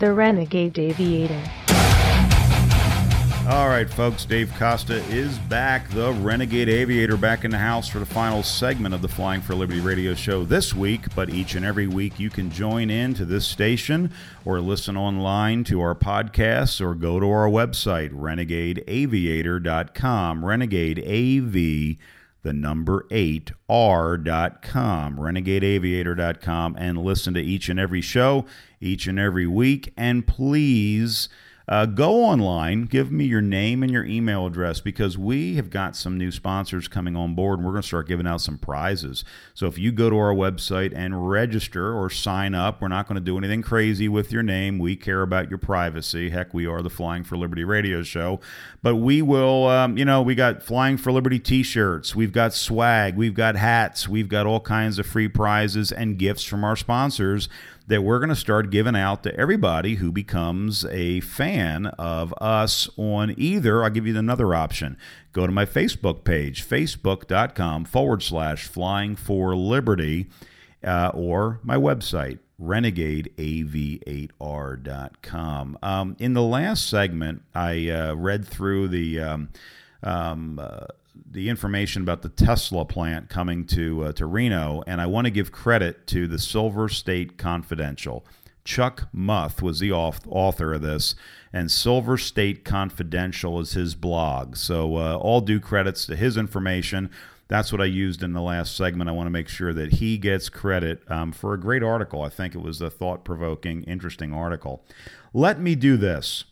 The Renegade Aviator. All right, folks, Dave Costa is back, the Renegade Aviator, back in the house for the final segment of the Flying for Liberty radio show this week. But each and every week, you can join in to this station or listen online to our podcasts or go to our website, renegadeaviator.com. Renegade AV the number 8 r.com renegadeaviator.com and listen to each and every show each and every week and please uh, go online, give me your name and your email address because we have got some new sponsors coming on board and we're going to start giving out some prizes. So if you go to our website and register or sign up, we're not going to do anything crazy with your name. We care about your privacy. Heck, we are the Flying for Liberty radio show. But we will, um, you know, we got Flying for Liberty t shirts, we've got swag, we've got hats, we've got all kinds of free prizes and gifts from our sponsors that we're going to start giving out to everybody who becomes a fan of us on either. I'll give you another option. Go to my Facebook page, facebook.com forward slash flying for liberty, uh, or my website, renegadeav8r.com. Um, in the last segment, I uh, read through the. Um, um, uh, the information about the Tesla plant coming to uh, to Reno, and I want to give credit to the Silver State Confidential. Chuck Muth was the author of this, and Silver State Confidential is his blog. So, uh, all due credits to his information. That's what I used in the last segment. I want to make sure that he gets credit um, for a great article. I think it was a thought provoking, interesting article. Let me do this.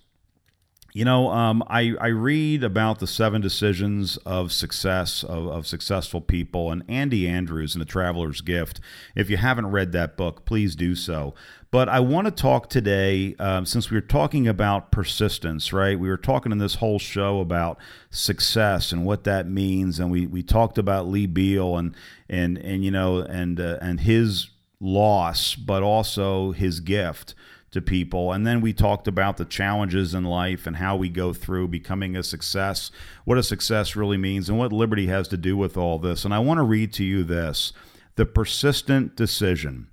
You know, um, I, I read about the seven decisions of success of, of successful people and Andy Andrews and the Traveler's Gift. If you haven't read that book, please do so. But I want to talk today, um, since we were talking about persistence, right? We were talking in this whole show about success and what that means, and we, we talked about Lee Behel and and and you know and uh, and his loss, but also his gift to people. And then we talked about the challenges in life and how we go through becoming a success, what a success really means, and what liberty has to do with all this. And I want to read to you this the persistent decision.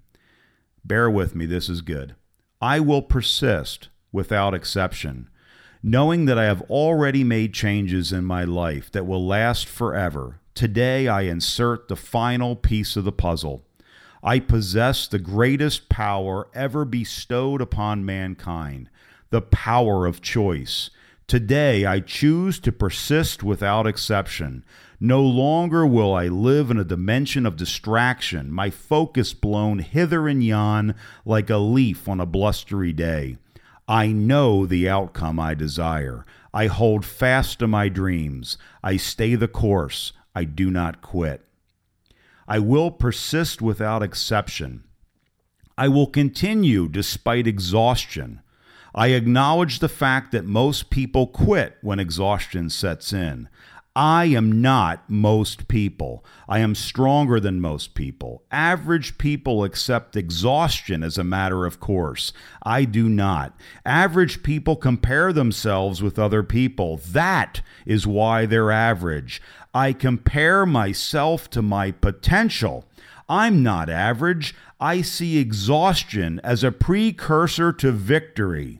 Bear with me, this is good. I will persist without exception, knowing that I have already made changes in my life that will last forever. Today, I insert the final piece of the puzzle. I possess the greatest power ever bestowed upon mankind the power of choice. Today, I choose to persist without exception. No longer will I live in a dimension of distraction, my focus blown hither and yon like a leaf on a blustery day. I know the outcome I desire. I hold fast to my dreams. I stay the course. I do not quit. I will persist without exception. I will continue despite exhaustion. I acknowledge the fact that most people quit when exhaustion sets in. I am not most people. I am stronger than most people. Average people accept exhaustion as a matter of course. I do not. Average people compare themselves with other people. That is why they're average. I compare myself to my potential. I'm not average. I see exhaustion as a precursor to victory.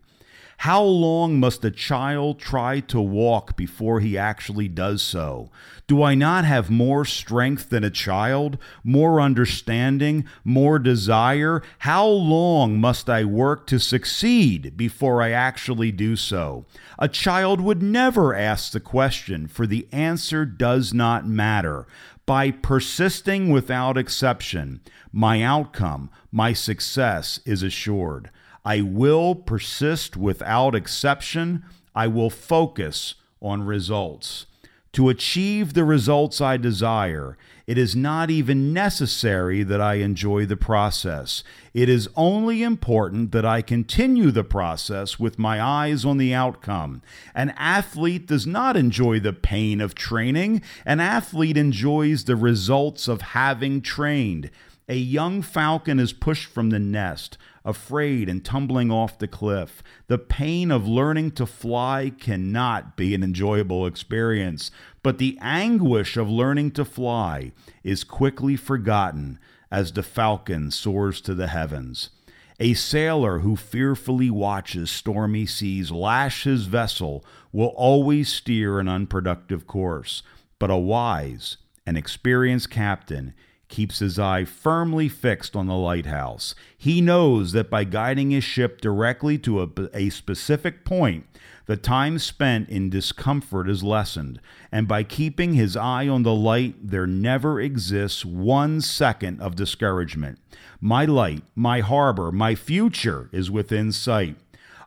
How long must a child try to walk before he actually does so? Do I not have more strength than a child, more understanding, more desire? How long must I work to succeed before I actually do so? A child would never ask the question, for the answer does not matter. By persisting without exception, my outcome, my success is assured. I will persist without exception. I will focus on results. To achieve the results I desire, it is not even necessary that I enjoy the process. It is only important that I continue the process with my eyes on the outcome. An athlete does not enjoy the pain of training, an athlete enjoys the results of having trained. A young falcon is pushed from the nest, afraid and tumbling off the cliff. The pain of learning to fly cannot be an enjoyable experience, but the anguish of learning to fly is quickly forgotten as the falcon soars to the heavens. A sailor who fearfully watches stormy seas lash his vessel will always steer an unproductive course, but a wise and experienced captain keeps his eye firmly fixed on the lighthouse. He knows that by guiding his ship directly to a, a, specific point, the time spent in discomfort is lessened, and by keeping his eye on the light, there never exists one second of discouragement. My light, my harbor, my future is within sight.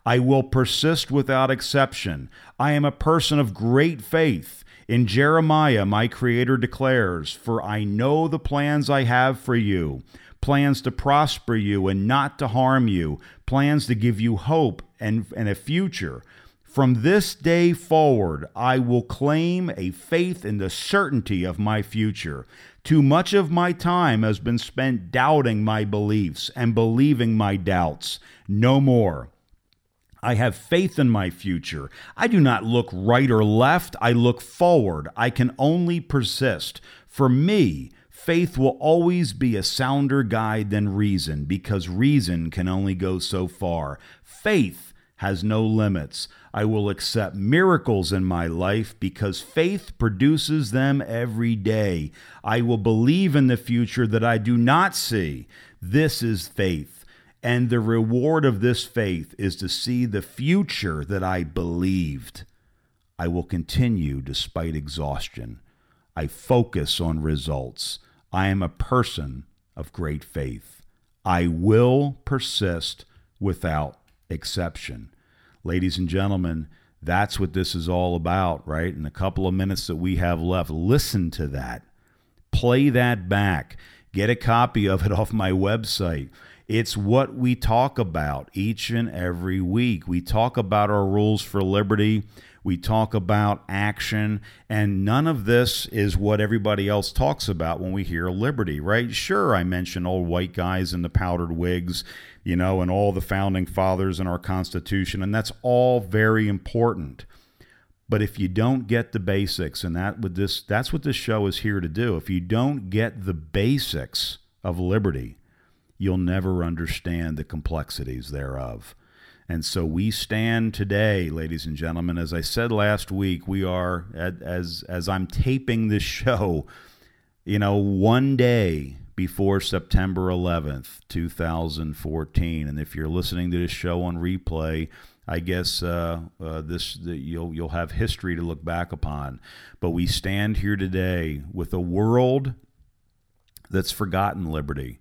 I will persist without exception. I am a person of great faith. In Jeremiah, my Creator declares, For I know the plans I have for you plans to prosper you and not to harm you, plans to give you hope and, and a future. From this day forward, I will claim a faith in the certainty of my future. Too much of my time has been spent doubting my beliefs and believing my doubts. No more. I have faith in my future. I do not look right or left. I look forward. I can only persist. For me, faith will always be a sounder guide than reason because reason can only go so far. Faith has no limits. I will accept miracles in my life because faith produces them every day. I will believe in the future that I do not see. This is faith. And the reward of this faith is to see the future that I believed. I will continue despite exhaustion. I focus on results. I am a person of great faith. I will persist without exception. Ladies and gentlemen, that's what this is all about, right? In a couple of minutes that we have left, listen to that. Play that back. Get a copy of it *laughs* off my website. It's what we talk about each and every week. We talk about our rules for liberty. We talk about action, and none of this is what everybody else talks about when we hear liberty, right? Sure, I mention old white guys in the powdered wigs, you know, and all the founding fathers in our Constitution, and that's all very important. But if you don't get the basics, and that with this, that's what this show is here to do. If you don't get the basics of liberty, you'll never understand the complexities thereof. And so we stand today, ladies and gentlemen. As I said last week, we are as as I'm taping this show, you know, one day before September 11th, 2014. And if you're listening to this show on replay, I guess uh, uh, this the, you'll you'll have history to look back upon. But we stand here today with a world that's forgotten liberty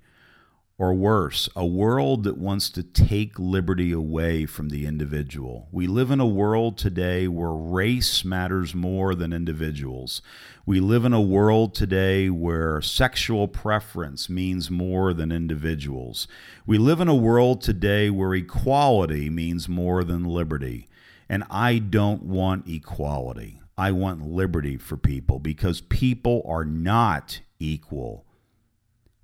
or worse, a world that wants to take liberty away from the individual. We live in a world today where race matters more than individuals. We live in a world today where sexual preference means more than individuals. We live in a world today where equality means more than liberty. And I don't want equality. I want liberty for people because people are not equal.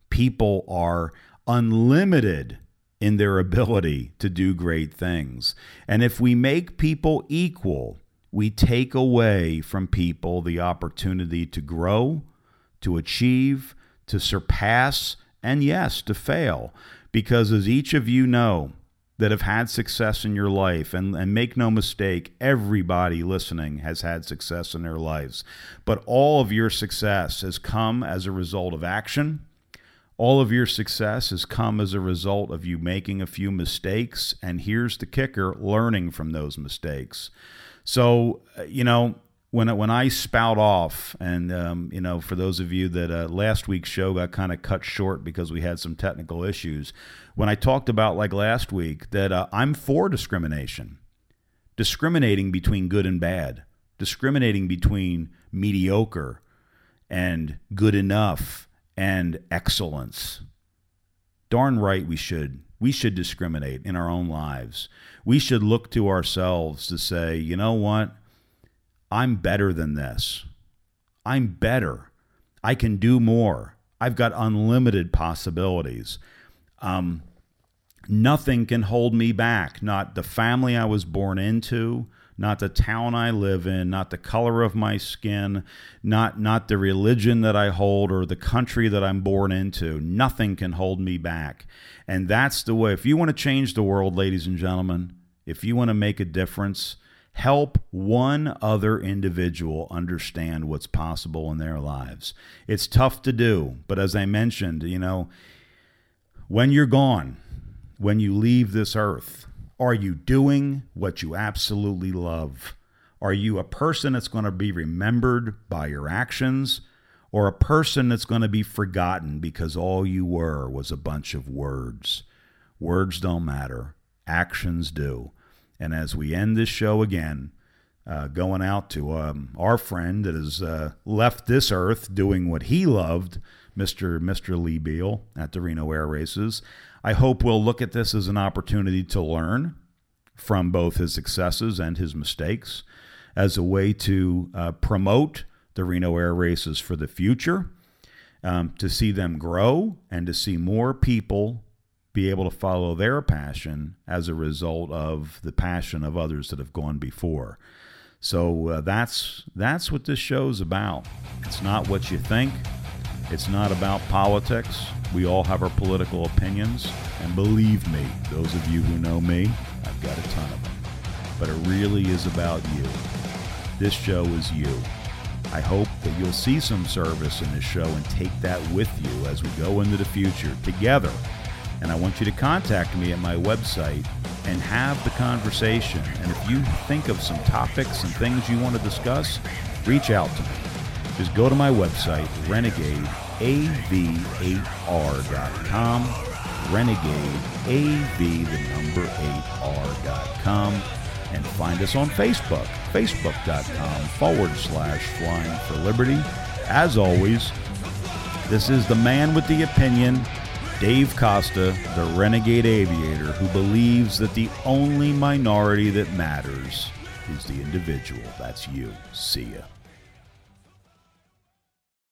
People are unlimited in their ability to do great things. And if we make people equal, we take away from people the opportunity to grow, to achieve, to surpass, and yes, to fail. Because as each of you know, that have had success in your life, and, and make no mistake, everybody listening has had success in their lives. But all of your success has come as a result of action. All of your success has come as a result of you making a few mistakes. And here's the kicker learning from those mistakes. So, uh, you know, when when I spout off, and um, you know, for those of you that uh, last week's show got kind of cut short because we had some technical issues, when I talked about like last week that uh, I'm for discrimination, discriminating between good and bad, discriminating between mediocre and good enough and excellence. Darn right we should. We should discriminate in our own lives. We should look to ourselves to say, you know what? I'm better than this. I'm better. I can do more. I've got unlimited possibilities. Um, nothing can hold me back. Not the family I was born into, not the town I live in, not the color of my skin, not not the religion that I hold or the country that I'm born into. Nothing can hold me back. And that's the way. If you want to change the world, ladies and gentlemen, if you want to make a difference, help one other individual understand what's possible in their lives. It's tough to do, but as I mentioned, you know, when you're gone, when you leave this earth, are you doing what you absolutely love? Are you a person that's going to be remembered by your actions or a person that's going to be forgotten because all you were was a bunch of words? Words don't matter, actions do. And as we end this show again, uh, going out to um, our friend that has uh, left this earth doing what he loved, Mr. Mr. Lee Behel at the Reno Air Races. I hope we'll look at this as an opportunity to learn from both his successes and his mistakes as a way to uh, promote the Reno Air Races for the future, um, to see them grow, and to see more people be able to follow their passion as a result of the passion of others that have gone before. So uh, that's that's what this show's about. It's not what you think. It's not about politics. We all have our political opinions, and believe me, those of you who know me, I've got a ton of them. But it really is about you. This show is you. I hope that you'll see some service in this show and take that with you as we go into the future together and I want you to contact me at my website and have the conversation. And if you think of some topics and things you want to discuss, reach out to me. Just go to my website, renegadeav8r.com, renegadeav, the number 8r.com, and find us on Facebook, facebook.com forward slash flying for liberty. As always, this is the man with the opinion Dave Costa, the renegade aviator who believes that the only minority that matters is the individual. That's you. See ya.